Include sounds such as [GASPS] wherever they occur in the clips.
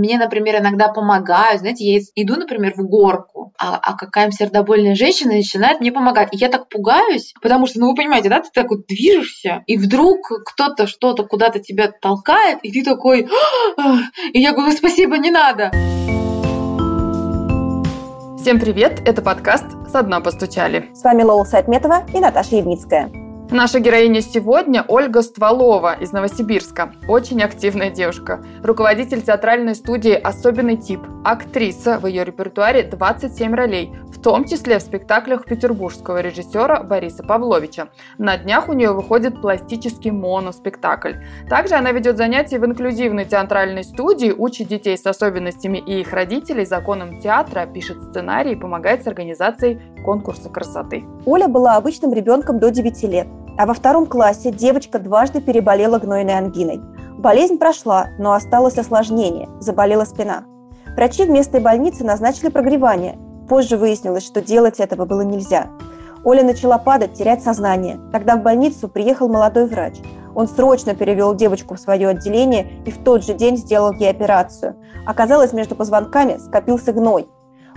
мне, например, иногда помогают. Знаете, я иду, например, в горку, а, а какая-нибудь сердобольная женщина начинает мне помогать. И я так пугаюсь, потому что, ну вы понимаете, да, ты так вот движешься, и вдруг кто-то что-то куда-то тебя толкает, и ты такой, и я говорю, спасибо, не надо. Всем привет, это подкаст «Со дна постучали». С вами Лола Сайтметова и Наташа Явницкая. Наша героиня сегодня Ольга Стволова из Новосибирска. Очень активная девушка. Руководитель театральной студии «Особенный тип». Актриса. В ее репертуаре 27 ролей, в том числе в спектаклях петербургского режиссера Бориса Павловича. На днях у нее выходит пластический моноспектакль. Также она ведет занятия в инклюзивной театральной студии, учит детей с особенностями и их родителей законам театра, пишет сценарии и помогает с организацией конкурса красоты. Оля была обычным ребенком до 9 лет. А во втором классе девочка дважды переболела гнойной ангиной. Болезнь прошла, но осталось осложнение – заболела спина. Врачи в местной больнице назначили прогревание. Позже выяснилось, что делать этого было нельзя. Оля начала падать, терять сознание. Тогда в больницу приехал молодой врач. Он срочно перевел девочку в свое отделение и в тот же день сделал ей операцию. Оказалось, между позвонками скопился гной.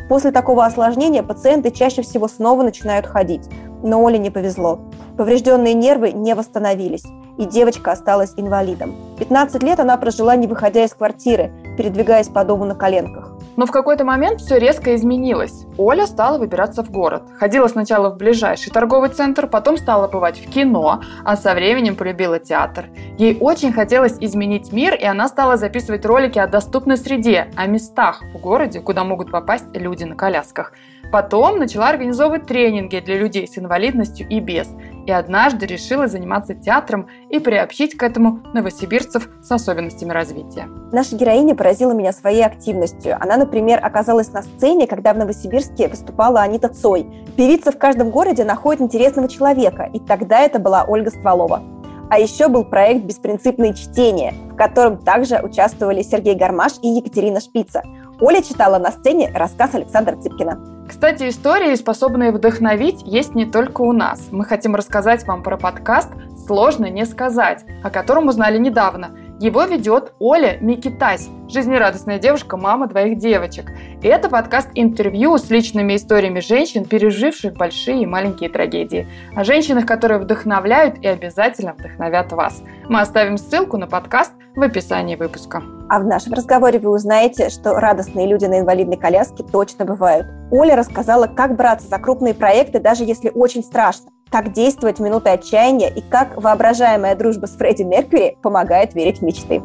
После такого осложнения пациенты чаще всего снова начинают ходить. Но Оле не повезло. Поврежденные нервы не восстановились, и девочка осталась инвалидом. 15 лет она прожила, не выходя из квартиры, передвигаясь по дому на коленках. Но в какой-то момент все резко изменилось. Оля стала выбираться в город. Ходила сначала в ближайший торговый центр, потом стала бывать в кино, а со временем полюбила театр. Ей очень хотелось изменить мир, и она стала записывать ролики о доступной среде, о местах в городе, куда могут попасть люди на колясках. Потом начала организовывать тренинги для людей с инвалидностью и без. И однажды решила заниматься театром и приобщить к этому новосибирцев с особенностями развития. Наша героиня поразила меня своей активностью. Она, например, оказалась на сцене, когда в Новосибирске выступала Анита Цой. Певица в каждом городе находит интересного человека, и тогда это была Ольга Стволова. А еще был проект «Беспринципные чтения», в котором также участвовали Сергей Гармаш и Екатерина Шпица. Оля читала на сцене рассказ Александра Цыпкина. Кстати, истории, способные вдохновить, есть не только у нас. Мы хотим рассказать вам про подкаст «Сложно не сказать», о котором узнали недавно. Его ведет Оля Микитась, жизнерадостная девушка, мама двоих девочек. И это подкаст-интервью с личными историями женщин, переживших большие и маленькие трагедии. О женщинах, которые вдохновляют и обязательно вдохновят вас. Мы оставим ссылку на подкаст в описании выпуска. А в нашем разговоре вы узнаете, что радостные люди на инвалидной коляске точно бывают. Оля рассказала, как браться за крупные проекты, даже если очень страшно, как действовать в минуты отчаяния и как воображаемая дружба с Фредди Меркьюри помогает верить в мечты.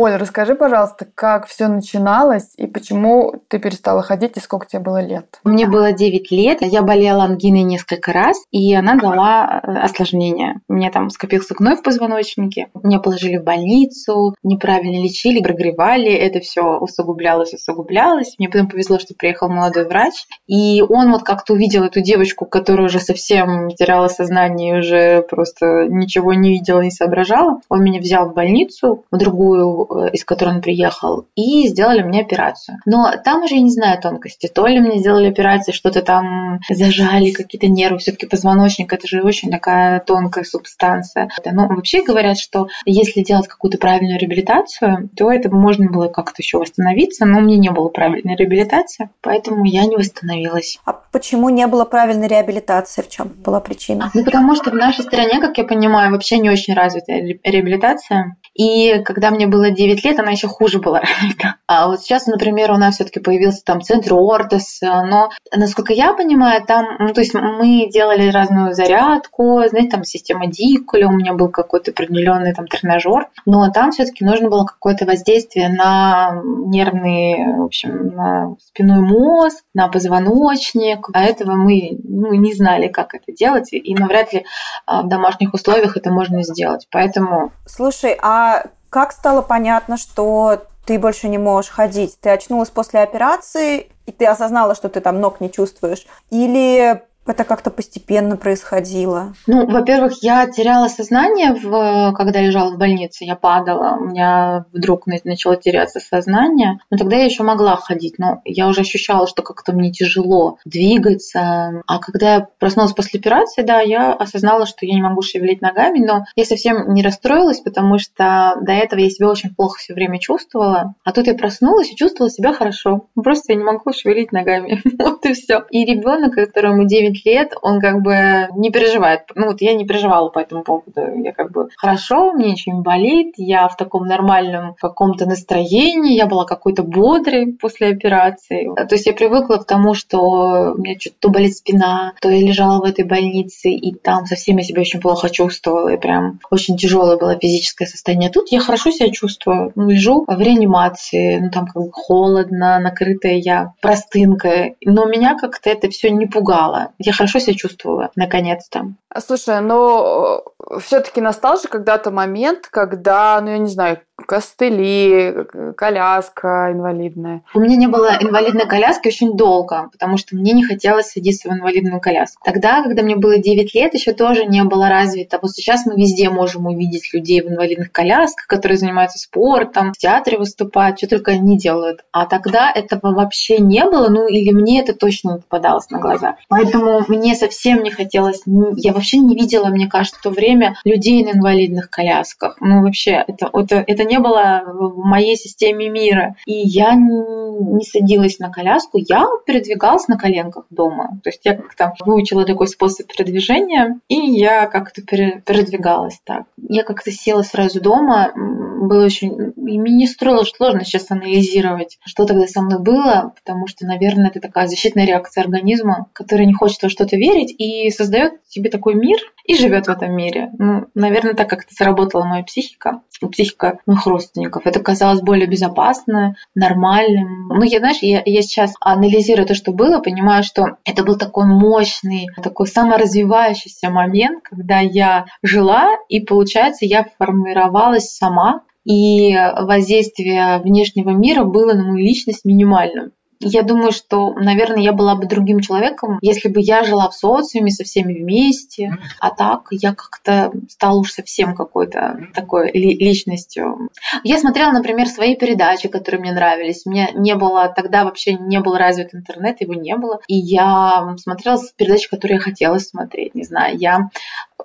Оля, расскажи, пожалуйста, как все начиналось и почему ты перестала ходить и сколько тебе было лет? Мне было 9 лет, я болела ангиной несколько раз, и она дала э, осложнение. У меня там скопился гной в позвоночнике, меня положили в больницу, неправильно лечили, прогревали, это все усугублялось, усугублялось. Мне потом повезло, что приехал молодой врач, и он вот как-то увидел эту девочку, которая уже совсем теряла сознание уже просто ничего не видела, не соображала. Он меня взял в больницу, в другую из которой он приехал, и сделали мне операцию. Но там уже я не знаю тонкости. То ли мне сделали операцию, что-то там зажали, какие-то нервы, все-таки позвоночник, это же очень такая тонкая субстанция. Но вообще говорят, что если делать какую-то правильную реабилитацию, то это можно было как-то еще восстановиться, но у меня не было правильной реабилитации, поэтому я не восстановилась. А почему не было правильной реабилитации? В чем была причина? Ну, потому что в нашей стране, как я понимаю, вообще не очень развита реабилитация. И когда мне было 9 лет, она еще хуже была развита. А вот сейчас, например, у нас все-таки появился там центр Ортос, но, насколько я понимаю, там, ну, то есть мы делали разную зарядку, знаете, там система Дикуля, у меня был какой-то определенный там тренажер, но там все-таки нужно было какое-то воздействие на нервный, в общем, на спиной мозг, на позвоночник. А этого мы ну, не знали, как это делать, и навряд ли а, в домашних условиях это можно сделать. Поэтому... Слушай, а как стало понятно, что ты больше не можешь ходить? Ты очнулась после операции, и ты осознала, что ты там ног не чувствуешь? Или Это как-то постепенно происходило? Ну, во-первых, я теряла сознание, в, когда лежала в больнице. Я падала, у меня вдруг начало теряться сознание. Но тогда я еще могла ходить, но я уже ощущала, что как-то мне тяжело двигаться. А когда я проснулась после операции, да, я осознала, что я не могу шевелить ногами, но я совсем не расстроилась, потому что до этого я себя очень плохо все время чувствовала. А тут я проснулась и чувствовала себя хорошо. Просто я не могу шевелить ногами. [LAUGHS] вот и все. И ребенок, которому 9 лет, он как бы не переживает. Ну вот я не переживала по этому поводу. Я как бы хорошо, мне ничего не болит, я в таком нормальном каком-то настроении, я была какой-то бодрой после операции. То есть я привыкла к тому, что у меня что-то то болит спина, то я лежала в этой больнице, и там совсем я себя очень плохо чувствовала, и прям очень тяжелое было физическое состояние. Тут я хорошо себя чувствую. Ну, лежу в реанимации, ну там как бы холодно, накрытая я простынкой, но меня как-то это все не пугало. Я хорошо себя чувствовала, наконец-то. Слушай, но э, все-таки настал же когда-то момент, когда, ну я не знаю, костыли, коляска инвалидная. У меня не было инвалидной коляски очень долго, потому что мне не хотелось садиться в инвалидную коляску. Тогда, когда мне было 9 лет, еще тоже не было развито. Вот сейчас мы везде можем увидеть людей в инвалидных колясках, которые занимаются спортом, в театре выступают, что только они делают. А тогда этого вообще не было, ну или мне это точно не попадалось на глаза. Поэтому мне совсем не хотелось, я вообще не видела, мне кажется, в то время людей на инвалидных колясках. Ну вообще, это, это, это не было в моей системе мира. И я не садилась на коляску, я передвигалась на коленках дома. То есть я как-то выучила такой способ передвижения, и я как-то передвигалась так. Я как-то села сразу дома, было очень... И мне не строило сложно сейчас анализировать, что тогда со мной было, потому что, наверное, это такая защитная реакция организма, который не хочет во что-то верить и создает себе такой мир и живет в этом мире. Ну, наверное, так как-то сработала моя психика, психика моих родственников. Это казалось более безопасно, нормальным. Ну, я, знаешь, я, я сейчас анализирую то, что было, понимаю, что это был такой мощный, такой саморазвивающийся момент, когда я жила, и, получается, я формировалась сама, и воздействие внешнего мира было на мою личность минимальным. Я думаю, что, наверное, я была бы другим человеком, если бы я жила в социуме со всеми вместе. А так я как-то стала уж совсем какой-то такой личностью. Я смотрела, например, свои передачи, которые мне нравились. Мне не было тогда вообще не был развит интернет, его не было. И я смотрела передачи, которые я хотела смотреть. Не знаю, я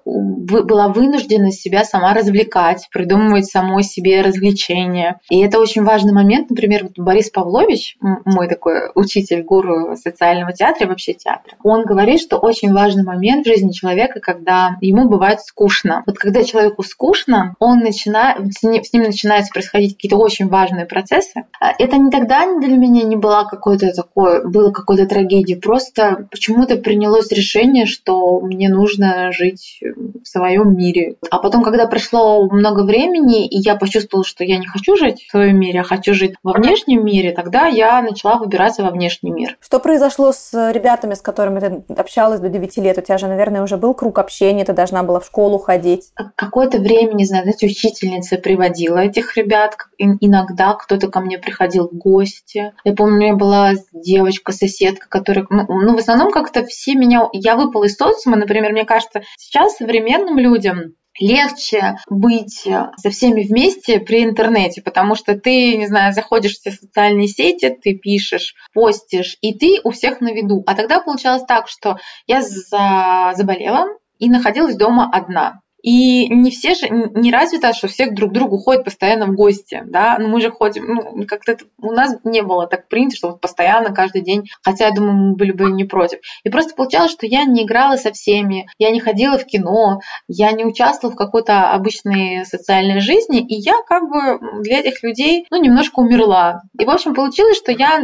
была вынуждена себя сама развлекать, придумывать самой себе развлечения. И это очень важный момент. Например, вот Борис Павлович, мой такой учитель, гуру социального театра и вообще театра, он говорит, что очень важный момент в жизни человека, когда ему бывает скучно. Вот когда человеку скучно, он начинает, с ним, начинаются происходить какие-то очень важные процессы. А это не тогда для меня не была какой-то такой, было какой-то трагедии, просто почему-то принялось решение, что мне нужно жить в своем мире. А потом, когда прошло много времени, и я почувствовала, что я не хочу жить в своем мире, а хочу жить во внешнем мире, тогда я начала выбираться во внешний мир. Что произошло с ребятами, с которыми ты общалась до 9 лет? У тебя же, наверное, уже был круг общения, ты должна была в школу ходить. Какое-то время, не знаю, знаете, учительница приводила этих ребят. Иногда кто-то ко мне приходил в гости. Я помню, у меня была девочка, соседка, которая... Ну, ну в основном как-то все меня... Я выпала из социума, например, мне кажется, сейчас современным людям легче быть со всеми вместе при интернете, потому что ты, не знаю, заходишь в все социальные сети, ты пишешь, постишь, и ты у всех на виду. А тогда получалось так, что я заболела и находилась дома одна. И не все же, не развито, что все друг к другу ходят постоянно в гости, да, ну мы же ходим, ну как-то у нас не было так принято, что вот постоянно каждый день, хотя я думаю, мы были бы не против. И просто получалось, что я не играла со всеми, я не ходила в кино, я не участвовала в какой-то обычной социальной жизни, и я как бы для этих людей, ну, немножко умерла. И, в общем, получилось, что я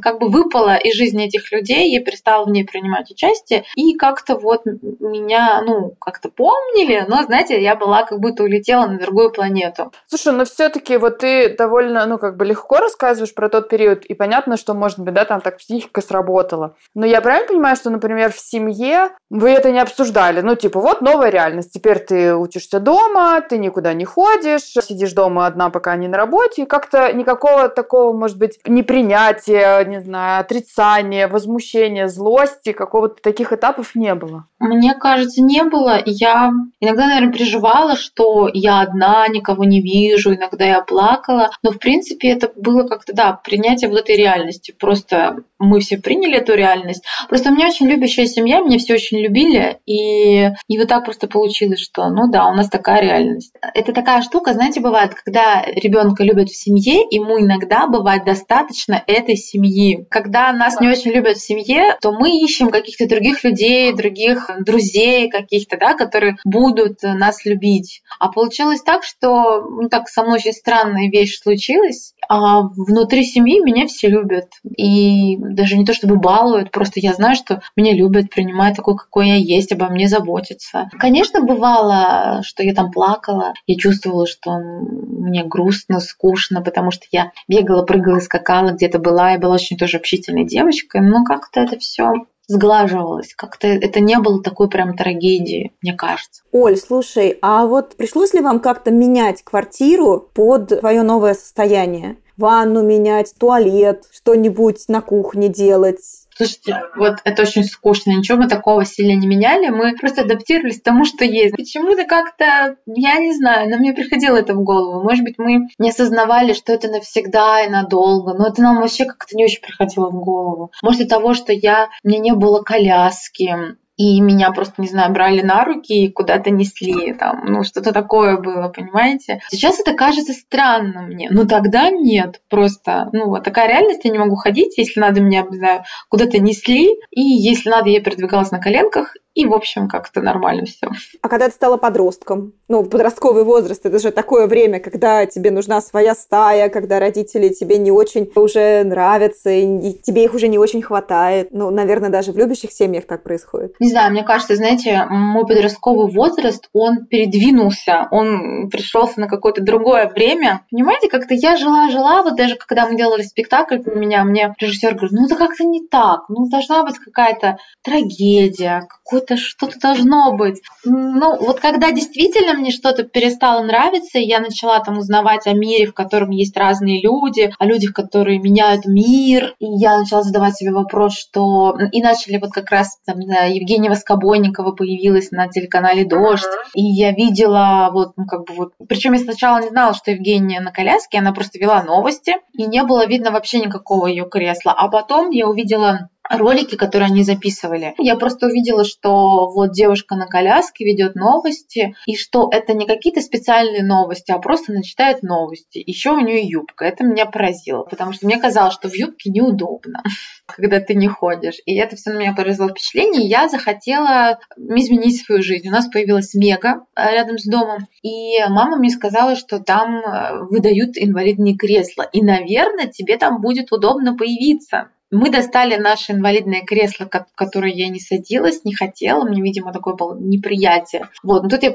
как бы выпала из жизни этих людей, я перестала в ней принимать участие, и как-то вот меня, ну, как-то помнили, но но, знаете, я была как будто улетела на другую планету. Слушай, но все-таки вот ты довольно, ну, как бы легко рассказываешь про тот период, и понятно, что, может быть, да, там так психика сработала. Но я правильно понимаю, что, например, в семье вы это не обсуждали? Ну, типа, вот новая реальность, теперь ты учишься дома, ты никуда не ходишь, сидишь дома одна, пока не на работе, и как-то никакого такого, может быть, непринятия, не знаю, отрицания, возмущения, злости, какого-то таких этапов не было? Мне кажется, не было. Я иногда, наверное, переживала, что я одна, никого не вижу, иногда я плакала. Но, в принципе, это было как-то, да, принятие вот этой реальности. Просто мы все приняли эту реальность. Просто у меня очень любящая семья, меня все очень любили, и, и вот так просто получилось, что, ну да, у нас такая реальность. Это такая штука, знаете, бывает, когда ребенка любят в семье, ему иногда бывает достаточно этой семьи. Когда нас не очень любят в семье, то мы ищем каких-то других людей, других друзей каких-то, да, которые будут нас любить. А получилось так, что, ну так, со мной очень странная вещь случилась, а внутри семьи меня все любят. И даже не то чтобы балуют, просто я знаю, что меня любят, принимают такой, какой я есть, обо мне заботятся. Конечно, бывало, что я там плакала, я чувствовала, что мне грустно, скучно, потому что я бегала, прыгала, скакала, где-то была, и была очень тоже общительной девочкой, но как-то это все сглаживалось. Как-то это не было такой прям трагедии, мне кажется. Оль, слушай, а вот пришлось ли вам как-то менять квартиру под твое новое состояние? Ванну менять, туалет, что-нибудь на кухне делать? Слушайте, вот это очень скучно, ничего мы такого сильно не меняли, мы просто адаптировались к тому, что есть. Почему-то как-то, я не знаю, нам не приходило это в голову. Может быть, мы не осознавали, что это навсегда и надолго, но это нам вообще как-то не очень приходило в голову. Может, из того, что я, мне не было коляски, и меня просто, не знаю, брали на руки и куда-то несли, там, ну, что-то такое было, понимаете? Сейчас это кажется странным мне, но тогда нет, просто, ну, вот такая реальность, я не могу ходить, если надо меня, не знаю, куда-то несли, и если надо, я передвигалась на коленках, и, в общем, как-то нормально все. А когда ты стала подростком, ну, подростковый возраст, это же такое время, когда тебе нужна своя стая, когда родители тебе не очень уже нравятся, и тебе их уже не очень хватает. Ну, наверное, даже в любящих семьях так происходит. Не знаю, мне кажется, знаете, мой подростковый возраст, он передвинулся, он пришелся на какое-то другое время. Понимаете, как-то я жила-жила, вот даже когда мы делали спектакль меня, мне режиссер говорит, ну, это как-то не так, ну, должна быть какая-то трагедия, какой-то это что-то должно быть. Ну, вот когда действительно мне что-то перестало нравиться, и я начала там узнавать о мире, в котором есть разные люди, о людях, которые меняют мир, и я начала задавать себе вопрос, что... И начали вот как раз там, да, Евгения Воскобойникова появилась на телеканале «Дождь», и я видела вот, ну, как бы вот... Причем я сначала не знала, что Евгения на коляске, она просто вела новости, и не было видно вообще никакого ее кресла. А потом я увидела ролики, которые они записывали. Я просто увидела, что вот девушка на коляске ведет новости, и что это не какие-то специальные новости, а просто она читает новости. Еще у нее юбка. Это меня поразило, потому что мне казалось, что в юбке неудобно, [LAUGHS] когда ты не ходишь. И это все на меня произвело впечатление, я захотела изменить свою жизнь. У нас появилась Мега э, рядом с домом, и мама мне сказала, что там э, выдают инвалидные кресла, и, наверное, тебе там будет удобно появиться. Мы достали наше инвалидное кресло, в которое я не садилась, не хотела. Мне, видимо, такое было неприятие. Вот. Но тут я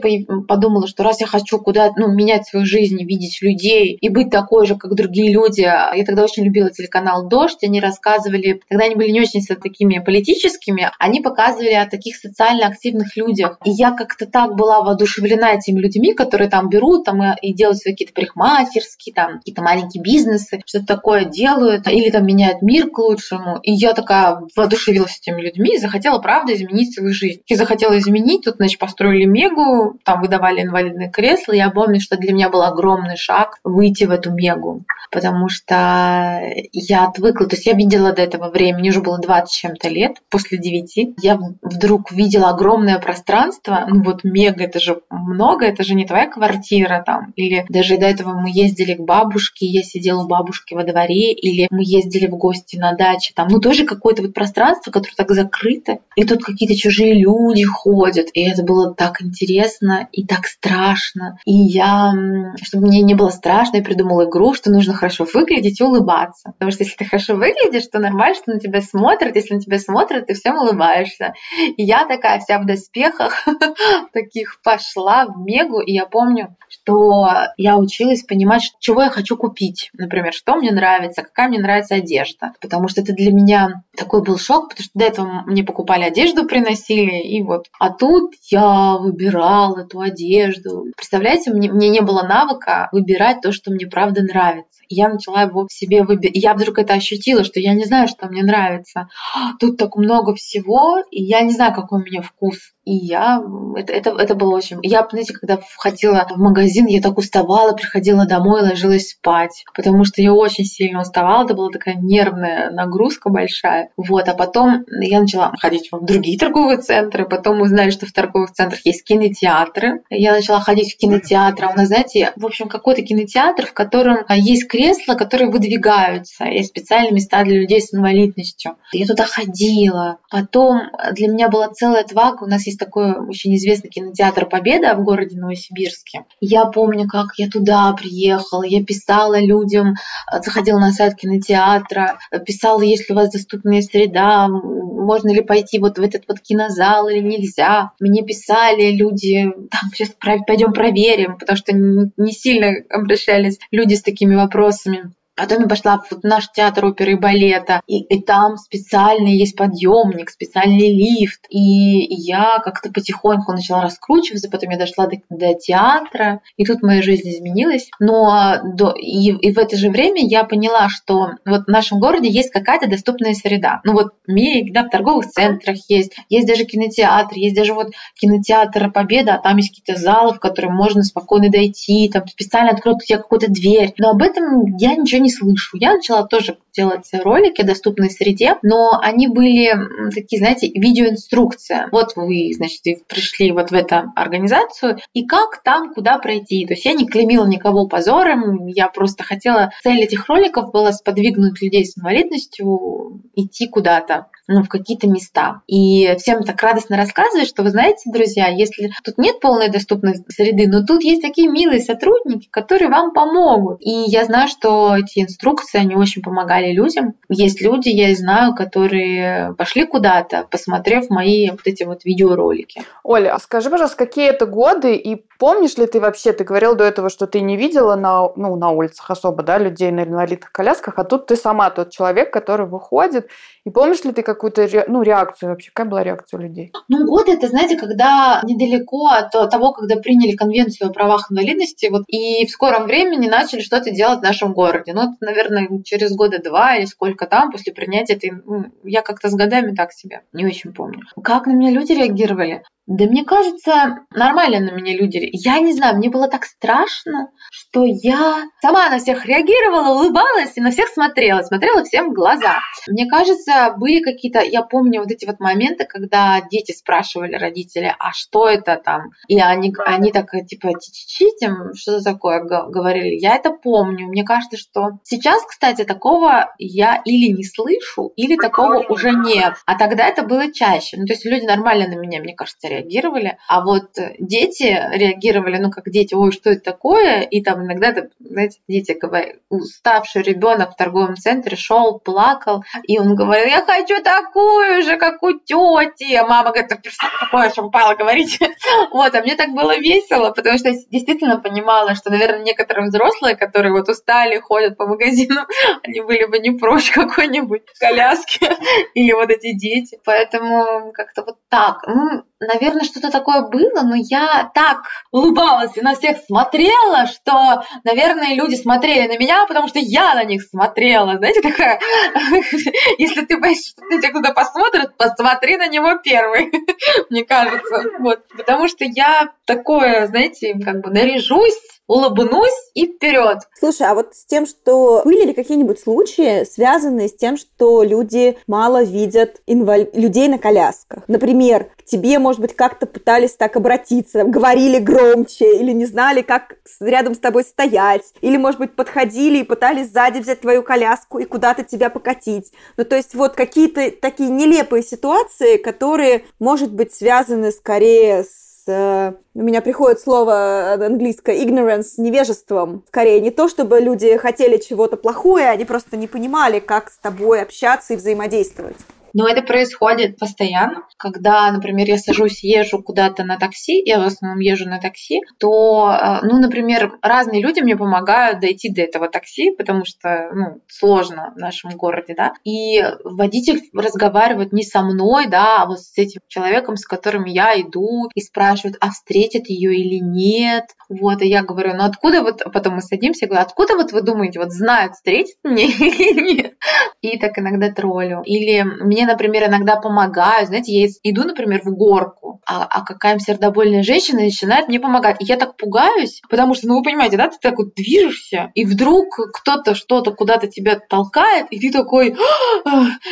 подумала, что раз я хочу куда ну, менять свою жизнь, видеть людей и быть такой же, как другие люди. Я тогда очень любила телеканал «Дождь». Они рассказывали, тогда они были не очень такими политическими, они показывали о таких социально активных людях. И я как-то так была воодушевлена этими людьми, которые там берут там, и делают свои какие-то парикмахерские, там какие-то маленькие бизнесы, что-то такое делают, или там меняют мир к лучшему лучшему. И я такая воодушевилась этими людьми и захотела, правда, изменить свою жизнь. И захотела изменить. Тут, значит, построили Мегу, там выдавали инвалидные кресла. Я помню, что для меня был огромный шаг выйти в эту Мегу, потому что я отвыкла. То есть я видела до этого времени, уже было 20 чем-то лет, после 9. Я вдруг видела огромное пространство. Ну вот Мега, это же много, это же не твоя квартира там. Или даже до этого мы ездили к бабушке, я сидела у бабушки во дворе, или мы ездили в гости на дачу даче, там, ну, тоже какое-то вот пространство, которое так закрыто, и тут какие-то чужие люди ходят, и это было так интересно и так страшно. И я, чтобы мне не было страшно, я придумала игру, что нужно хорошо выглядеть и улыбаться. Потому что если ты хорошо выглядишь, то нормально, что на тебя смотрят. Если на тебя смотрят, ты всем улыбаешься. И я такая вся в доспехах, [LAUGHS] таких пошла в мегу. И я помню, что я училась понимать, чего я хочу купить. Например, что мне нравится, какая мне нравится одежда. Потому что это для меня такой был шок, потому что до этого мне покупали одежду, приносили, и вот. А тут я выбирала эту одежду. Представляете, мне, мне не было навыка выбирать то, что мне правда нравится. Я начала его себе выбирать. Я вдруг это ощутила, что я не знаю, что мне нравится. Тут так много всего, и я не знаю, какой у меня вкус. И я, это, это, это было очень... Я, знаете, когда входила в магазин, я так уставала, приходила домой, ложилась спать, потому что я очень сильно уставала, это была такая нервная нагрузка большая. Вот, а потом я начала ходить в другие торговые центры, потом узнали, что в торговых центрах есть кинотеатры. Я начала ходить в кинотеатры, а у нас, знаете, в общем, какой-то кинотеатр, в котором есть кресла, которые выдвигаются, есть специальные места для людей с инвалидностью. Я туда ходила. Потом для меня была целая твага, у нас есть есть такой очень известный кинотеатр «Победа» в городе Новосибирске. Я помню, как я туда приехала, я писала людям, э, заходила на сайт кинотеатра, писала, есть ли у вас доступная среда, можно ли пойти вот в этот вот кинозал или нельзя. Мне писали люди, [LAUGHS] там, сейчас пойдем проверим, потому что не сильно обращались люди с такими вопросами. Потом я пошла в наш театр оперы и балета, и, и там специальный есть подъемник, специальный лифт. И я как-то потихоньку начала раскручиваться, потом я дошла до, до театра, и тут моя жизнь изменилась. Но до, и, и в это же время я поняла, что вот в нашем городе есть какая-то доступная среда. Ну вот МИГ, да, в торговых центрах есть, есть даже кинотеатр, есть даже вот кинотеатр Победа, а там есть какие-то залы, в которые можно спокойно дойти, там специально откроют тебе какую-то дверь. Но об этом я ничего не слышу. Я начала тоже делать ролики о доступной среде, но они были такие, знаете, видеоинструкция. Вот вы, значит, пришли вот в эту организацию, и как там, куда пройти. То есть я не клеймила никого позором, я просто хотела... Цель этих роликов была сподвигнуть людей с инвалидностью идти куда-то ну, в какие-то места. И всем так радостно рассказывать, что вы знаете, друзья, если тут нет полной доступной среды, но тут есть такие милые сотрудники, которые вам помогут. И я знаю, что эти инструкции, они очень помогали людям. Есть люди, я знаю, которые пошли куда-то, посмотрев мои вот эти вот видеоролики. Оля, а скажи, пожалуйста, какие это годы и помнишь ли ты вообще, ты говорил до этого, что ты не видела на, ну, на улицах особо, да, людей на инвалидных колясках, а тут ты сама тот человек, который выходит. И помнишь ли ты какую-то ну, реакцию вообще? Какая была реакция у людей? Ну, год это, знаете, когда недалеко от того, когда приняли конвенцию о правах инвалидности, вот, и в скором времени начали что-то делать в нашем городе. Ну, это, наверное, через года два или сколько там, после принятия этой... Я как-то с годами так себя не очень помню. Как на меня люди реагировали? Да мне кажется, нормально на меня люди. Я не знаю, мне было так страшно, что я сама на всех реагировала, улыбалась и на всех смотрела, смотрела всем в глаза. Мне кажется, были какие-то, я помню вот эти вот моменты, когда дети спрашивали родители, а что это там? И они, они так типа чи что за такое говорили. Я это помню. Мне кажется, что сейчас, кстати, такого я или не слышу, или такого уже нет. А тогда это было чаще. Ну, то есть люди нормально на меня, мне кажется, реагировали, а вот э, дети реагировали, ну, как дети, ой, что это такое, и там иногда, знаете, дети говорят, уставший ребенок в торговом центре шел, плакал, и он говорил, я хочу такую же, как у тети, а мама говорит, что такое, что упала говорить, [LAUGHS] вот, а мне так было весело, потому что я действительно понимала, что, наверное, некоторые взрослые, которые вот устали, ходят по магазину, [LAUGHS] они были бы не прочь какой-нибудь коляски [LAUGHS] или вот эти дети, поэтому как-то вот так, ну, наверное, что-то такое было, но я так улыбалась и на всех смотрела, что, наверное, люди смотрели на меня, потому что я на них смотрела. Знаете, такая, [LAUGHS] если ты боишься, что на тебя кто-то посмотрит, посмотри на него первый, [LAUGHS] мне кажется. Вот. Потому что я такое, знаете, как бы наряжусь, улыбнусь и вперед. Слушай, а вот с тем, что были ли какие-нибудь случаи, связанные с тем, что люди мало видят инвалид... людей на колясках? Например, к тебе, может быть, как-то пытались так обратиться, говорили громче, или не знали, как рядом с тобой стоять, или, может быть, подходили и пытались сзади взять твою коляску и куда-то тебя покатить. Ну, то есть вот какие-то такие нелепые ситуации, которые, может быть, связаны скорее с Э, у меня приходит слово английское ignorance, невежеством. Скорее, не то, чтобы люди хотели чего-то плохое, они просто не понимали, как с тобой общаться и взаимодействовать. Но это происходит постоянно. Когда, например, я сажусь, езжу куда-то на такси, я в основном езжу на такси, то, э, ну, например, разные люди мне помогают дойти до этого такси, потому что, ну, сложно в нашем городе, да. И водитель разговаривает не со мной, да, а вот с этим человеком, с которым я иду, и спрашивает, а встретит ее или нет. Вот, и я говорю, ну откуда вот, потом мы садимся, я говорю, откуда вот вы думаете, вот знают, встретит мне [LAUGHS] или нет? И так иногда троллю. Или мне например, иногда помогают. Знаете, я иду, например, в горку, а, а какая-нибудь сердобольная женщина начинает мне помогать. И я так пугаюсь, потому что, ну вы понимаете, да, ты так вот движешься, и вдруг кто-то что-то куда-то тебя толкает, и ты такой,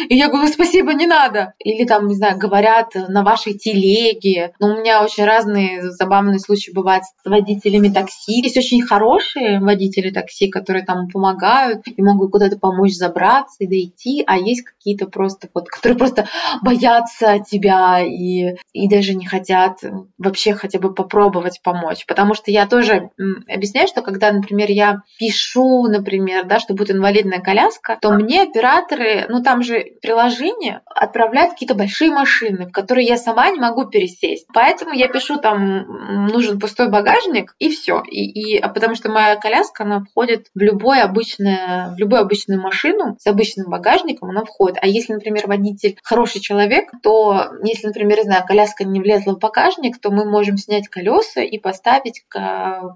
и я говорю, спасибо, не надо. Или там, не знаю, говорят на вашей телеге. Но ну, у меня очень разные забавные случаи бывают с водителями такси. Есть очень хорошие водители такси, которые там помогают и могут куда-то помочь забраться и дойти, а есть какие-то просто вот которые просто боятся тебя и, и даже не хотят вообще хотя бы попробовать помочь. Потому что я тоже объясняю, что когда, например, я пишу, например, да, что будет инвалидная коляска, то мне операторы, ну там же приложение отправляют какие-то большие машины, в которые я сама не могу пересесть. Поэтому я пишу там нужен пустой багажник и все. И, и, а потому что моя коляска, она входит в любой обычное, в любую обычную машину с обычным багажником, она входит. А если, например, водитель водитель хороший человек, то если, например, не знаю, коляска не влезла в багажник, то мы можем снять колеса и поставить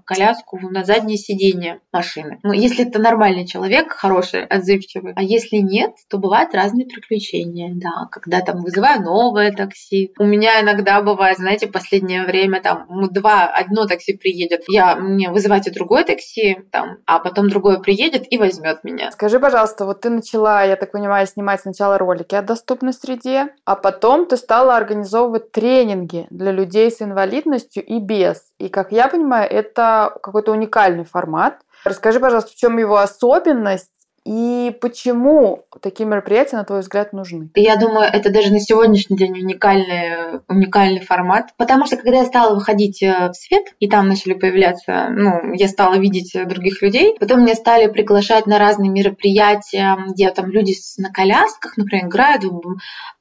коляску на заднее сиденье машины. Ну, если это нормальный человек, хороший, отзывчивый. А если нет, то бывают разные приключения, да, когда там вызываю новое такси. У меня иногда бывает, знаете, последнее время там два, одно такси приедет, я мне вызывать и другое такси, там, а потом другое приедет и возьмет меня. Скажи, пожалуйста, вот ты начала, я так понимаю, снимать сначала ролики о доступной среде, а потом ты стала организовывать тренинги для людей с инвалидностью и без. И, как я понимаю, это какой-то уникальный формат. Расскажи, пожалуйста, в чем его особенность и почему такие мероприятия, на твой взгляд, нужны? Я думаю, это даже на сегодняшний день уникальный, уникальный формат. Потому что когда я стала выходить э, в свет, и там начали появляться, ну, я стала видеть других людей, потом меня стали приглашать на разные мероприятия, где там люди на колясках, например, играют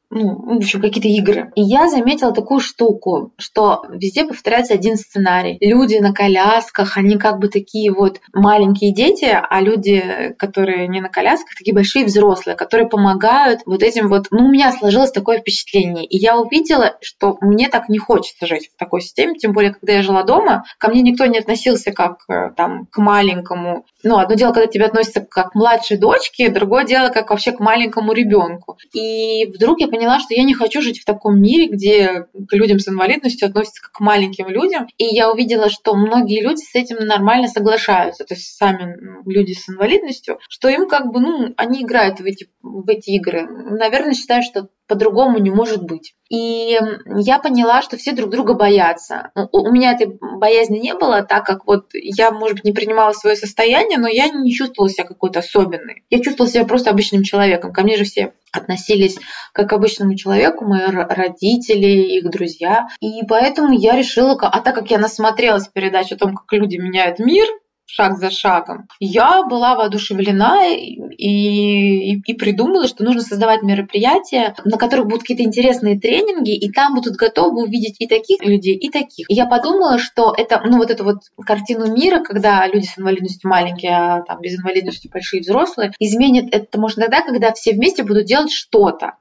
ну, в общем, какие-то игры. И я заметила такую штуку, что везде повторяется один сценарий. Люди на колясках, они как бы такие вот маленькие дети, а люди, которые не на колясках, такие большие взрослые, которые помогают вот этим вот... Ну, у меня сложилось такое впечатление. И я увидела, что мне так не хочется жить в такой системе, тем более, когда я жила дома, ко мне никто не относился как э, там к маленькому. Ну, одно дело, когда тебя относятся как к младшей дочке, другое дело, как вообще к маленькому ребенку. И вдруг я поняла, что я не хочу жить в таком мире, где к людям с инвалидностью относятся как к маленьким людям. И я увидела, что многие люди с этим нормально соглашаются, то есть сами люди с инвалидностью, что им как бы, ну, они играют в эти, в эти игры. Наверное, считаю, что по-другому не может быть. И я поняла, что все друг друга боятся. У меня этой боязни не было, так как вот я, может быть, не принимала свое состояние, но я не чувствовала себя какой-то особенной. Я чувствовала себя просто обычным человеком. Ко мне же все относились как к обычному человеку, мои родители, их друзья. И поэтому я решила, а так как я насмотрелась передач о том, как люди меняют мир, шаг за шагом. Я была воодушевлена и, и, и придумала, что нужно создавать мероприятия, на которых будут какие-то интересные тренинги, и там будут готовы увидеть и таких людей, и таких. И я подумала, что это, ну вот эту вот картину мира, когда люди с инвалидностью маленькие, а там без инвалидности большие взрослые, изменит это можно тогда, когда все вместе будут делать что-то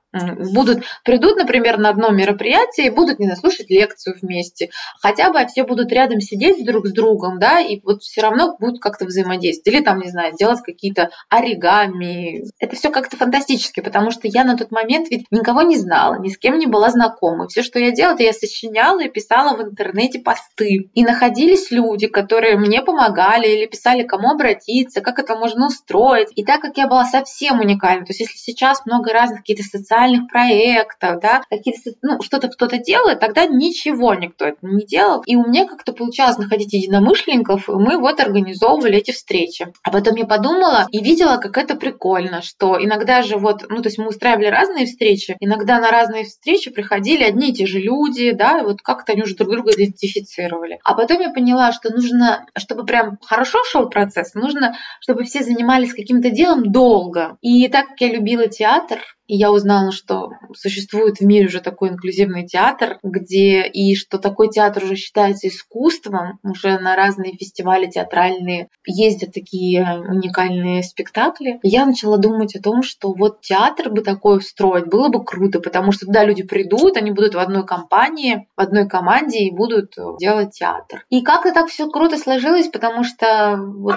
будут, придут, например, на одно мероприятие и будут, не знаю, слушать лекцию вместе. Хотя бы все будут рядом сидеть друг с другом, да, и вот все равно будут как-то взаимодействовать. Или там, не знаю, делать какие-то оригами. Это все как-то фантастически, потому что я на тот момент ведь никого не знала, ни с кем не была знакома. Все, что я делала, это я сочиняла и писала в интернете посты. И находились люди, которые мне помогали или писали, кому обратиться, как это можно устроить. И так как я была совсем уникальна, то есть если сейчас много разных каких-то социальных социальных проектов, да, какие-то, ну, что-то кто-то делает, тогда ничего никто это не делал. И у меня как-то получалось находить единомышленников, и мы вот организовывали эти встречи. А потом я подумала и видела, как это прикольно, что иногда же вот, ну, то есть мы устраивали разные встречи, иногда на разные встречи приходили одни и те же люди, да, вот как-то они уже друг друга идентифицировали. А потом я поняла, что нужно, чтобы прям хорошо шел процесс, нужно, чтобы все занимались каким-то делом долго. И так как я любила театр, и я узнала, что существует в мире уже такой инклюзивный театр, где и что такой театр уже считается искусством, уже на разные фестивали театральные ездят такие уникальные спектакли. Я начала думать о том, что вот театр бы такой устроить было бы круто, потому что туда люди придут, они будут в одной компании, в одной команде и будут делать театр. И как-то так все круто сложилось, потому что вот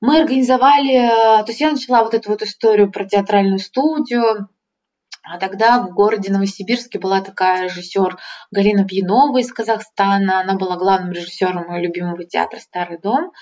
мы организовали, э, то есть я начала вот эту вот историю про театральную студию, а тогда в городе Новосибирске была такая режиссер Галина Пьянова из Казахстана. Она была главным режиссером моего любимого театра «Старый дом».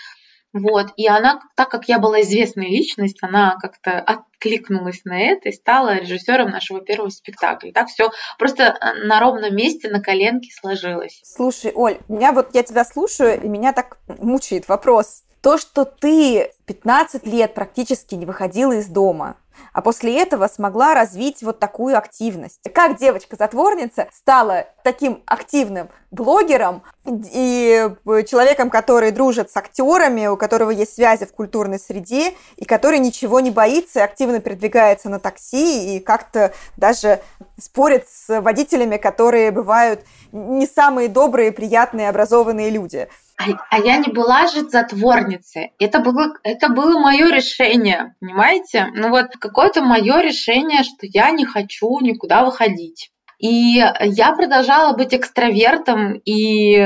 Вот. И она, так как я была известная личность, она как-то откликнулась на это и стала режиссером нашего первого спектакля. Так все просто э, на ровном месте, на коленке сложилось. Слушай, Оль, меня вот я тебя слушаю, и меня так мучает вопрос. То, что ты 15 лет практически не выходила из дома, а после этого смогла развить вот такую активность. Как девочка-затворница стала таким активным блогером и человеком, который дружит с актерами, у которого есть связи в культурной среде, и который ничего не боится и активно передвигается на такси, и как-то даже спорит с водителями, которые бывают не самые добрые, приятные, образованные люди. А, а я не была же затворницей. Это было, это было мое решение, понимаете? Ну вот какое-то мое решение, что я не хочу никуда выходить. И я продолжала быть экстравертом и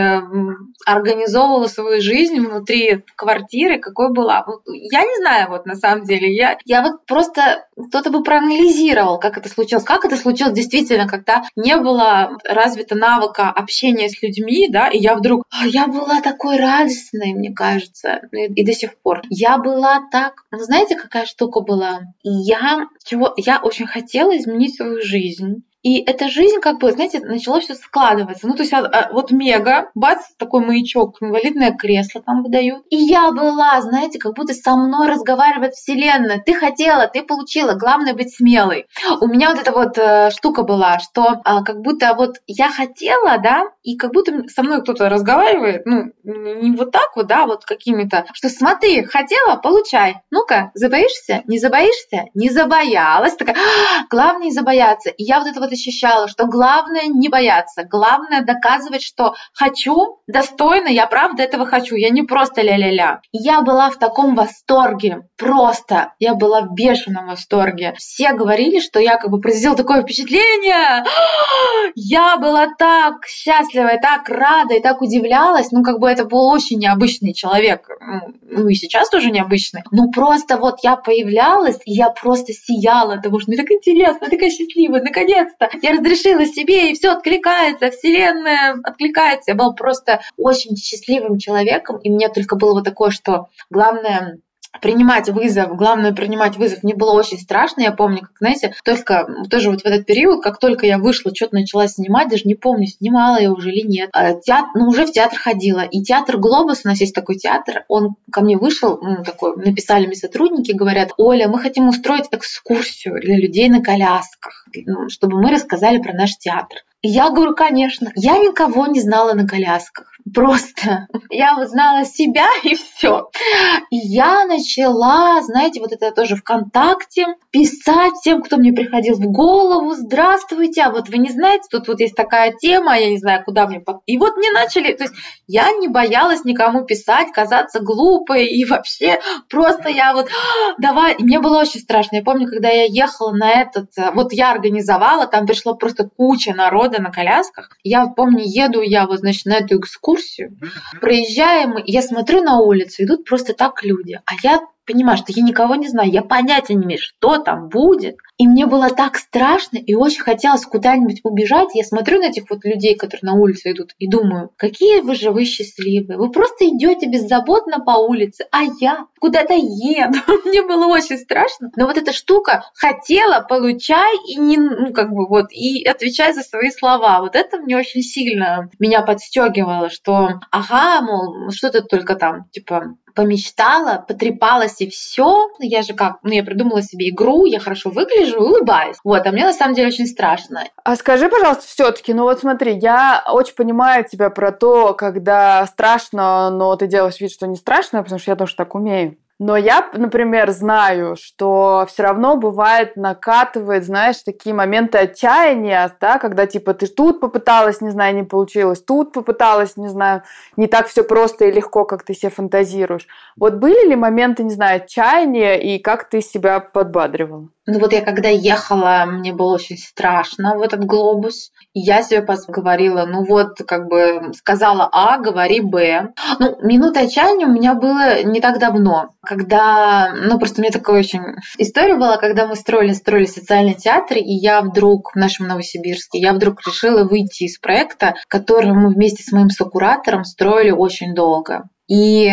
организовывала свою жизнь внутри квартиры, какой была. Я не знаю, вот на самом деле, я, я вот просто кто-то бы проанализировал, как это случилось. Как это случилось действительно, когда не было развито навыка общения с людьми, да, и я вдруг, «А, я была такой радостной, мне кажется, и, и до сих пор. Я была так, ну, знаете, какая штука была? Я, чего, я очень хотела изменить свою жизнь. И эта жизнь, как бы, знаете, начало все складываться. Ну, то есть, а, а, вот мега, бац, такой маячок, инвалидное кресло там выдают. И я была, знаете, как будто со мной разговаривает Вселенная. Ты хотела, ты получила, главное быть смелой. У меня вот эта вот э, штука была, что э, как будто вот я хотела, да, и как будто со мной кто-то разговаривает, ну, не вот так вот, да, вот какими-то, что смотри, хотела, получай. Ну-ка, забоишься? Не забоишься? Не забоялась. Такая, «А, главное не забояться. И я вот это вот вот ощущала, что главное не бояться, главное доказывать, что хочу, достойно, я правда этого хочу, я не просто ля-ля-ля. Я была в таком восторге, просто, я была в бешеном восторге. Все говорили, что я как бы произвела такое впечатление, [GASPS] я была так счастлива и так рада и так удивлялась, ну как бы это был очень необычный человек, ну и сейчас тоже необычный, ну просто вот я появлялась, и я просто сияла, потому что мне так интересно, такая счастливая, наконец просто я разрешила себе, и все откликается, вселенная откликается. Я была просто очень счастливым человеком, и мне только было вот такое, что главное принимать вызов, главное принимать вызов, мне было очень страшно, я помню, как, знаете, только тоже вот в этот период, как только я вышла, что-то начала снимать, даже не помню, снимала я уже или нет, а, театр, ну, уже в театр ходила, и театр Глобус, у нас есть такой театр, он ко мне вышел, ну, такой, написали мне сотрудники, говорят, Оля, мы хотим устроить экскурсию для людей на колясках, ну, чтобы мы рассказали про наш театр. Я говорю, конечно. Я никого не знала на колясках. Просто. Я узнала себя [LAUGHS] и все. И я начала, знаете, вот это тоже ВКонтакте, писать тем, кто мне приходил в голову. Здравствуйте, а вот вы не знаете, тут вот есть такая тема, я не знаю, куда мне... И вот мне начали... То есть я не боялась никому писать, казаться глупой и вообще просто я вот... Давай... И мне было очень страшно. Я помню, когда я ехала на этот... Э, вот я организовала, там пришло просто куча народа на колясках. Я помню, еду я вот, значит, на эту экскурсию, проезжаем, я смотрю на улицу, идут просто так люди, а я понимаю, что я никого не знаю, я понятия не имею, что там будет. И мне было так страшно, и очень хотелось куда-нибудь убежать. Я смотрю на этих вот людей, которые на улице идут, и думаю, какие вы же вы счастливые. Вы просто идете беззаботно по улице, а я куда-то еду. [LAUGHS] Мне было очень страшно. Но вот эта штука хотела, получай, и не, ну, как бы вот, и отвечай за свои слова. Вот это мне очень сильно меня подстегивало, что ага, мол, что ты только там, типа, помечтала, потрепалась и все. Я же как, ну я придумала себе игру, я хорошо выгляжу, улыбаюсь. Вот, а мне на самом деле очень страшно. А скажи, пожалуйста, все-таки, ну вот смотри, я очень понимаю тебя про то, когда страшно, но ты делаешь вид, что не страшно, потому что я тоже так умею. Но я, например, знаю, что все равно бывает накатывает, знаешь, такие моменты отчаяния, да, когда типа ты тут попыталась, не знаю, не получилось, тут попыталась, не знаю, не так все просто и легко, как ты себе фантазируешь. Вот были ли моменты, не знаю, отчаяния и как ты себя подбадривала? Ну вот я когда ехала, мне было очень страшно в этот глобус. И я себе говорила, ну вот, как бы сказала А, говори Б. Ну, минута отчаяния у меня было не так давно, когда, ну просто у меня такая очень история была, когда мы строили, строили социальный театр, и я вдруг в нашем Новосибирске, я вдруг решила выйти из проекта, который мы вместе с моим сокуратором строили очень долго. И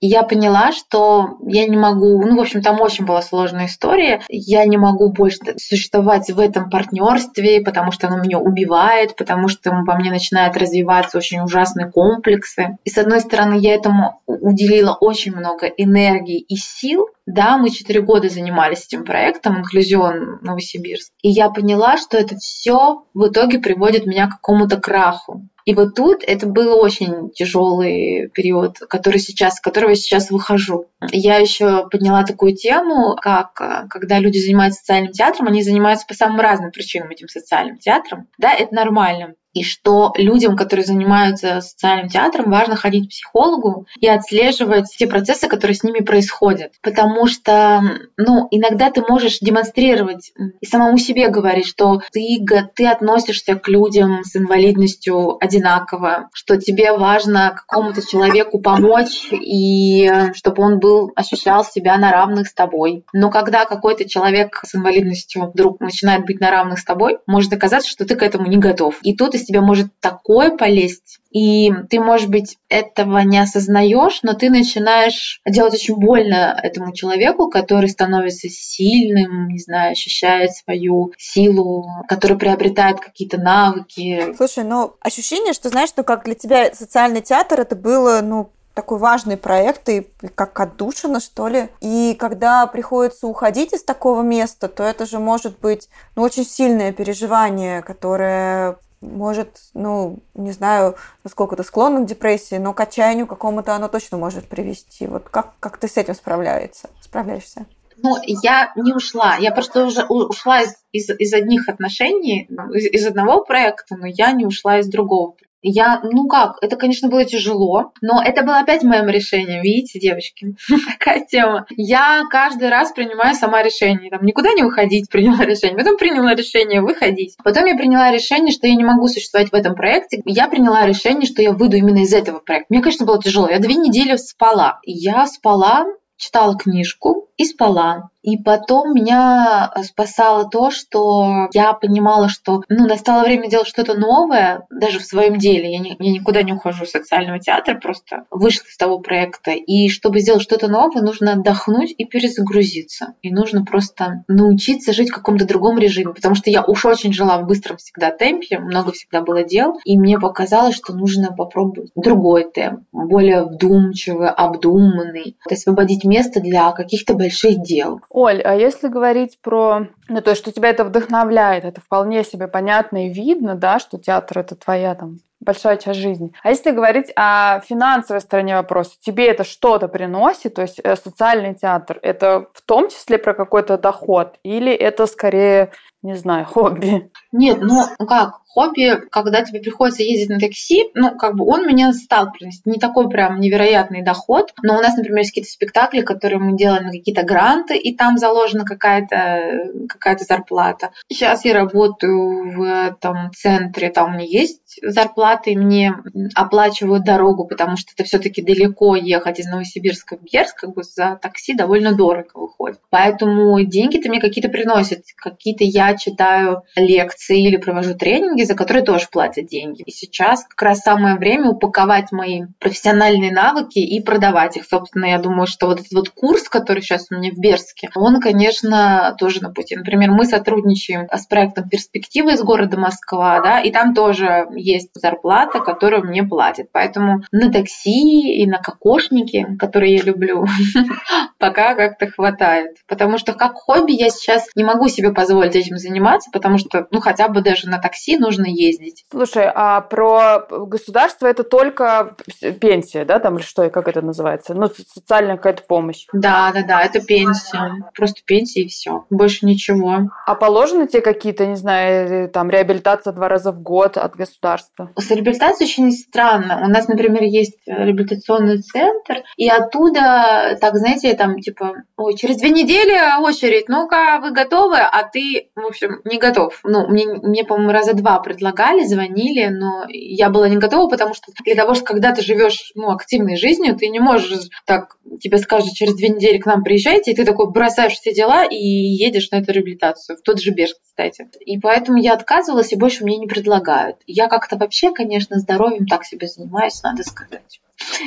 я поняла, что я не могу, ну, в общем, там очень была сложная история, я не могу больше существовать в этом партнерстве, потому что оно меня убивает, потому что во мне начинают развиваться очень ужасные комплексы. И с одной стороны, я этому уделила очень много энергии и сил, да, мы четыре года занимались этим проектом «Инклюзион Новосибирск». И я поняла, что это все в итоге приводит меня к какому-то краху. И вот тут это был очень тяжелый период, который сейчас, с которого я сейчас выхожу. Я еще подняла такую тему, как когда люди занимаются социальным театром, они занимаются по самым разным причинам этим социальным театром. Да, это нормально и что людям, которые занимаются социальным театром, важно ходить к психологу и отслеживать те процессы, которые с ними происходят. Потому что, ну, иногда ты можешь демонстрировать и самому себе говорить, что ты, ты относишься к людям с инвалидностью одинаково, что тебе важно какому-то человеку помочь и чтобы он был, ощущал себя на равных с тобой. Но когда какой-то человек с инвалидностью вдруг начинает быть на равных с тобой, может оказаться, что ты к этому не готов. И тут из тебя может такое полезть, и ты, может быть, этого не осознаешь, но ты начинаешь делать очень больно этому человеку, который становится сильным, не знаю, ощущает свою силу, который приобретает какие-то навыки. Слушай, ну ощущение, что знаешь, что как для тебя социальный театр это было, ну, такой важный проект и как отдушина, что ли. И когда приходится уходить из такого места, то это же может быть ну, очень сильное переживание, которое может, ну, не знаю, насколько ты склонна к депрессии, но к отчаянию какому-то оно точно может привести. Вот как, как ты с этим справляется, справляешься? Ну, я не ушла. Я просто уже ушла из, из, из одних отношений, из, из одного проекта, но я не ушла из другого. Я, ну как, это, конечно, было тяжело, но это было опять моим решением, видите, девочки, [LAUGHS] такая тема. Я каждый раз принимаю сама решение, там, никуда не уходить, приняла решение, потом приняла решение выходить. Потом я приняла решение, что я не могу существовать в этом проекте. Я приняла решение, что я выйду именно из этого проекта. Мне, конечно, было тяжело. Я две недели спала. Я спала, читала книжку и спала. И потом меня спасало то, что я понимала, что ну, настало время делать что-то новое, даже в своем деле. Я, не, я никуда не ухожу из социального театра, просто вышла из того проекта. И чтобы сделать что-то новое, нужно отдохнуть и перезагрузиться. И нужно просто научиться жить в каком-то другом режиме. Потому что я уж очень жила в быстром всегда темпе, много всегда было дел. И мне показалось, что нужно попробовать другой темп, более вдумчивый, обдуманный. Освободить место для каких-то больших дел. Оль, а если говорить про... Ну, то что тебя это вдохновляет, это вполне себе понятно и видно, да, что театр — это твоя там большая часть жизни. А если говорить о финансовой стороне вопроса, тебе это что-то приносит? То есть э, социальный театр, это в том числе про какой-то доход? Или это скорее, не знаю, [LAUGHS] хобби? Нет, ну как, хобби, когда тебе приходится ездить на такси, ну, как бы он меня стал приносить не такой прям невероятный доход, но у нас, например, есть какие-то спектакли, которые мы делаем какие-то гранты, и там заложена какая-то какая зарплата. Сейчас я работаю в этом центре, там у меня есть зарплата, и мне оплачивают дорогу, потому что это все-таки далеко ехать из Новосибирска в Бьерск, как бы за такси довольно дорого выходит. Поэтому деньги-то мне какие-то приносят. Какие-то я читаю лекции или провожу тренинги, за которые тоже платят деньги. И сейчас как раз самое время упаковать мои профессиональные навыки и продавать их. Собственно, я думаю, что вот этот вот курс, который сейчас у меня в Берске, он, конечно, тоже на пути. Например, мы сотрудничаем с проектом «Перспективы» из города Москва, да, и там тоже есть зарплата, которую мне платят. Поэтому на такси и на кокошнике, которые я люблю, [LAUGHS] пока как-то хватает. Потому что как хобби я сейчас не могу себе позволить этим заниматься, потому что, ну, хотя бы даже на такси нужно ездить. Слушай, а про государство это только пенсия, да, там или что, как это называется? Ну, социальная какая-то помощь. Да, да, да, это пенсия. Просто пенсия и все. Больше ничего. А положены тебе какие-то, не знаю, там реабилитация два раза в год от государства? С реабилитацией очень странно. У нас, например, есть реабилитационный центр, и оттуда, так, знаете, там типа, ой, через две недели очередь, ну-ка, вы готовы, а ты, в общем, не готов. Ну, мне, мне по-моему, раза два предлагали, звонили, но я была не готова, потому что для того, что когда ты живешь ну, активной жизнью, ты не можешь так, тебе скажут, через две недели к нам приезжайте, и ты такой бросаешь все дела и едешь на эту реабилитацию, в тот же Берг, кстати. И поэтому я отказывалась, и больше мне не предлагают. Я как-то вообще, конечно, здоровьем так себе занимаюсь, надо сказать.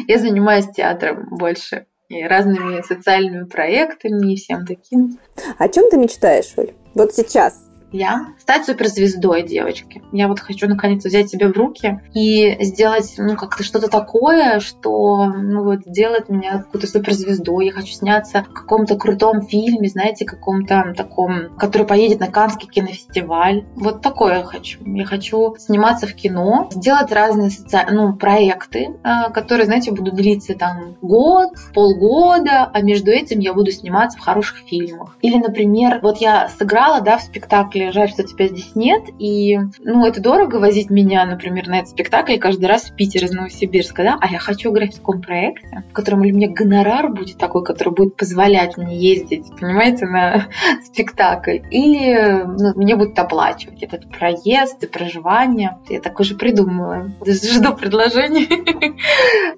Я занимаюсь театром больше и разными социальными проектами и всем таким. О чем ты мечтаешь, Оль? Вот сейчас, я стать суперзвездой, девочки. Я вот хочу наконец взять себя в руки и сделать, ну, как-то что-то такое, что, ну, вот, сделает меня какой-то суперзвездой. Я хочу сняться в каком-то крутом фильме, знаете, каком-то таком, который поедет на Каннский кинофестиваль. Вот такое я хочу. Я хочу сниматься в кино, сделать разные социальные, ну, проекты, а, которые, знаете, будут длиться там год, полгода, а между этим я буду сниматься в хороших фильмах. Или, например, вот я сыграла, да, в спектакле спектакле «Жаль, что тебя здесь нет». И, ну, это дорого возить меня, например, на этот спектакль каждый раз в Питер из Новосибирска, да? А я хочу играть в таком проекте, в котором у меня гонорар будет такой, который будет позволять мне ездить, понимаете, на [LAUGHS] спектакль. Или ну, мне будут оплачивать этот проезд и проживание. Я так уже придумала. Жду предложений.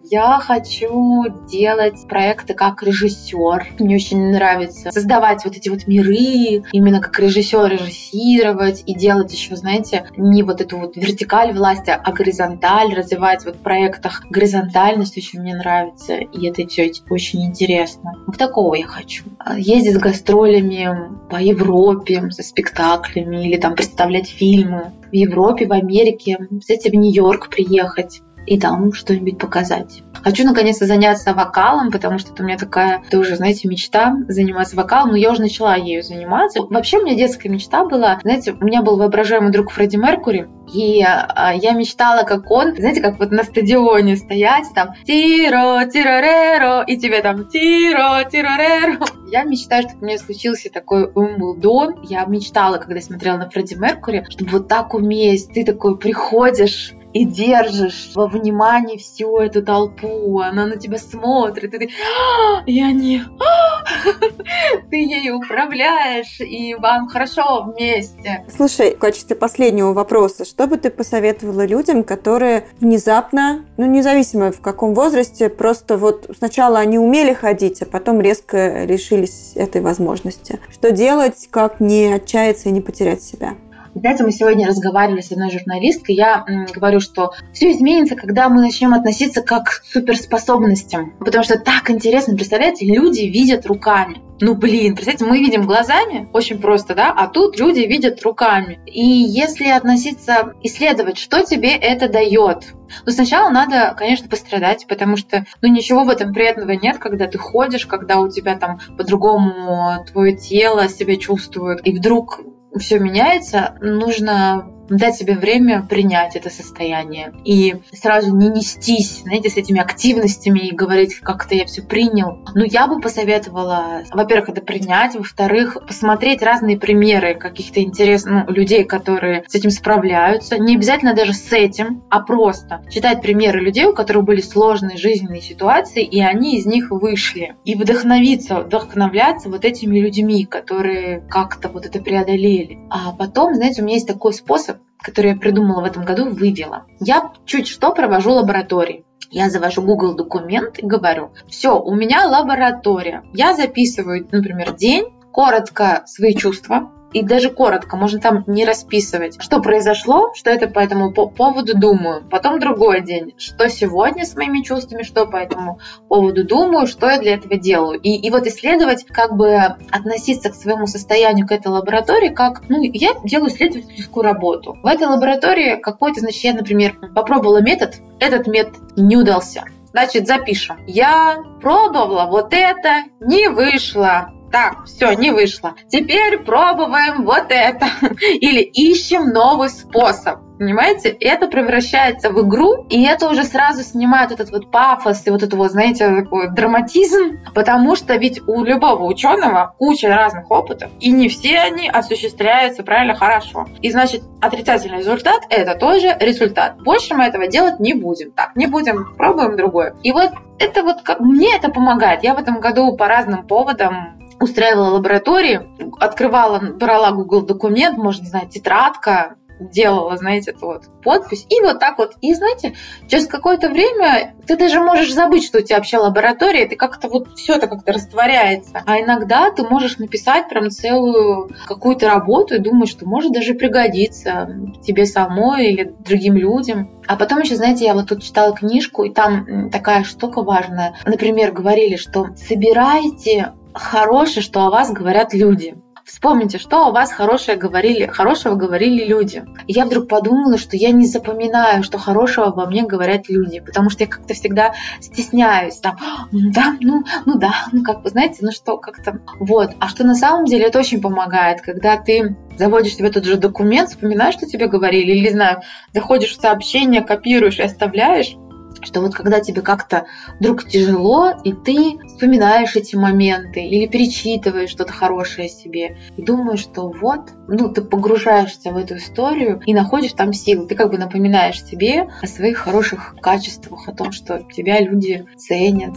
[LAUGHS] Я хочу делать проекты как режиссер. Мне очень нравится создавать вот эти вот миры, именно как режиссер режиссер фиксировать и делать еще, знаете, не вот эту вот вертикаль власти, а горизонталь, развивать вот в проектах горизонтальность очень мне нравится, и это все очень интересно. Вот такого я хочу. Ездить с гастролями по Европе, со спектаклями, или там представлять фильмы в Европе, в Америке, кстати, в Нью-Йорк приехать и там что-нибудь показать. Хочу наконец-то заняться вокалом, потому что это у меня такая тоже, знаете, мечта заниматься вокалом, но я уже начала ею заниматься. Вообще у меня детская мечта была, знаете, у меня был воображаемый друг Фредди Меркури, и а, я мечтала, как он, знаете, как вот на стадионе стоять, там тиро, тирореро, и тебе там тиро, тирореро. Я мечтаю, чтобы у меня случился такой Умблдон. Я мечтала, когда смотрела на Фредди Меркури, чтобы вот так уметь. Ты такой приходишь и держишь во внимании всю эту толпу, она на тебя смотрит, и ты, «А, и они, «А!» [LAUGHS] ты ею управляешь, и вам хорошо вместе. Слушай, в качестве последнего вопроса, что бы ты посоветовала людям, которые внезапно, ну, независимо в каком возрасте, просто вот сначала они умели ходить, а потом резко лишились этой возможности? Что делать, как не отчаяться и не потерять себя? Знаете, мы сегодня разговаривали с одной журналисткой, я говорю, что все изменится, когда мы начнем относиться как к суперспособностям. Потому что так интересно, представляете, люди видят руками. Ну, блин, представьте, мы видим глазами, очень просто, да, а тут люди видят руками. И если относиться, исследовать, что тебе это дает, ну, сначала надо, конечно, пострадать, потому что, ну, ничего в этом приятного нет, когда ты ходишь, когда у тебя там по-другому твое тело себя чувствует, и вдруг все меняется, нужно дать себе время принять это состояние и сразу не нестись, знаете, с этими активностями и говорить, как-то я все принял. Ну, я бы посоветовала, во-первых, это принять, во-вторых, посмотреть разные примеры каких-то интересных ну, людей, которые с этим справляются. Не обязательно даже с этим, а просто читать примеры людей, у которых были сложные жизненные ситуации, и они из них вышли. И вдохновиться, вдохновляться вот этими людьми, которые как-то вот это преодолели. А потом, знаете, у меня есть такой способ, который я придумала в этом году, вывела. Я чуть что провожу лаборатории. Я завожу Google документ и говорю, все, у меня лаборатория. Я записываю, например, день, коротко свои чувства, и даже коротко, можно там не расписывать, что произошло, что это по этому поводу думаю. Потом другой день, что сегодня с моими чувствами, что по этому поводу думаю, что я для этого делаю. И, и вот исследовать, как бы относиться к своему состоянию, к этой лаборатории, как, ну, я делаю исследовательскую работу. В этой лаборатории какой-то, значит, я, например, попробовала метод, этот метод не удался. Значит, запишем. Я пробовала вот это, не вышло так, все, не вышло. Теперь пробуем вот это. [LAUGHS] Или ищем новый способ. Понимаете? Это превращается в игру, и это уже сразу снимает этот вот пафос и вот это вот, знаете, такой драматизм, потому что ведь у любого ученого куча разных опытов, и не все они осуществляются правильно хорошо. И значит, отрицательный результат – это тоже результат. Больше мы этого делать не будем. Так, не будем, пробуем другое. И вот это вот как мне это помогает. Я в этом году по разным поводам устраивала лаборатории, открывала, брала Google документ, может, не знаю, тетрадка, делала, знаете, эту вот подпись, и вот так вот. И, знаете, через какое-то время ты даже можешь забыть, что у тебя вообще лаборатория, ты как-то вот все это как-то растворяется. А иногда ты можешь написать прям целую какую-то работу и думаешь, что может даже пригодиться тебе самой или другим людям. А потом еще, знаете, я вот тут читала книжку, и там такая штука важная. Например, говорили, что собирайте хорошее, что о вас говорят люди. Вспомните, что о вас хорошее говорили, хорошего говорили люди. И я вдруг подумала, что я не запоминаю, что хорошего обо мне говорят люди, потому что я как-то всегда стесняюсь. Там, да, ну, ну да, ну как бы, знаете, ну что, как-то вот. А что на самом деле это очень помогает, когда ты заводишь себе тот же документ, вспоминаешь, что тебе говорили, или, не знаю, заходишь в сообщение, копируешь и оставляешь, что вот когда тебе как-то вдруг тяжело, и ты вспоминаешь эти моменты или перечитываешь что-то хорошее себе, и думаешь, что вот, ну, ты погружаешься в эту историю и находишь там силы. Ты как бы напоминаешь себе о своих хороших качествах, о том, что тебя люди ценят.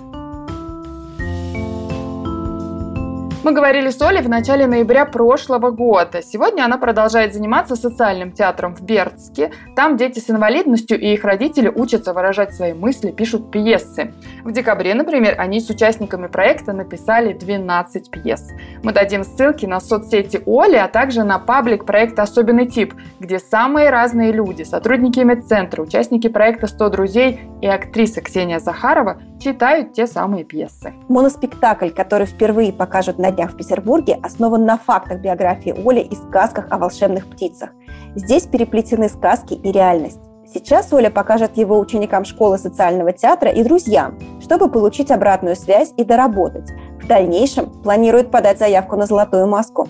Мы говорили с Олей в начале ноября прошлого года. Сегодня она продолжает заниматься социальным театром в Бердске. Там дети с инвалидностью и их родители учатся выражать свои мысли, пишут пьесы. В декабре, например, они с участниками проекта написали 12 пьес. Мы дадим ссылки на соцсети Оли, а также на паблик проекта «Особенный тип», где самые разные люди, сотрудники медцентра, участники проекта «100 друзей» и актриса Ксения Захарова читают те самые пьесы. Моноспектакль, который впервые покажут на днях в Петербурге, основан на фактах биографии Оли и сказках о волшебных птицах. Здесь переплетены сказки и реальность. Сейчас Оля покажет его ученикам школы социального театра и друзьям, чтобы получить обратную связь и доработать. В дальнейшем планирует подать заявку на «Золотую маску».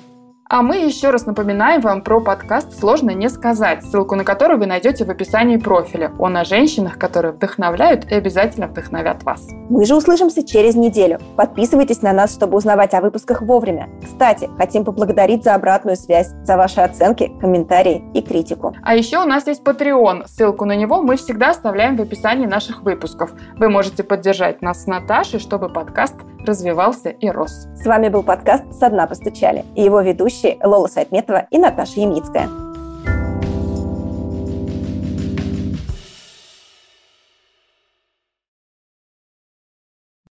А мы еще раз напоминаем вам про подкаст «Сложно не сказать», ссылку на который вы найдете в описании профиля. Он о женщинах, которые вдохновляют и обязательно вдохновят вас. Мы же услышимся через неделю. Подписывайтесь на нас, чтобы узнавать о выпусках вовремя. Кстати, хотим поблагодарить за обратную связь, за ваши оценки, комментарии и критику. А еще у нас есть Patreon. Ссылку на него мы всегда оставляем в описании наших выпусков. Вы можете поддержать нас с Наташей, чтобы подкаст развивался и рос. С вами был подкаст «Со дна постучали» и его ведущие Лола Сайтметова и Наташа Ямницкая.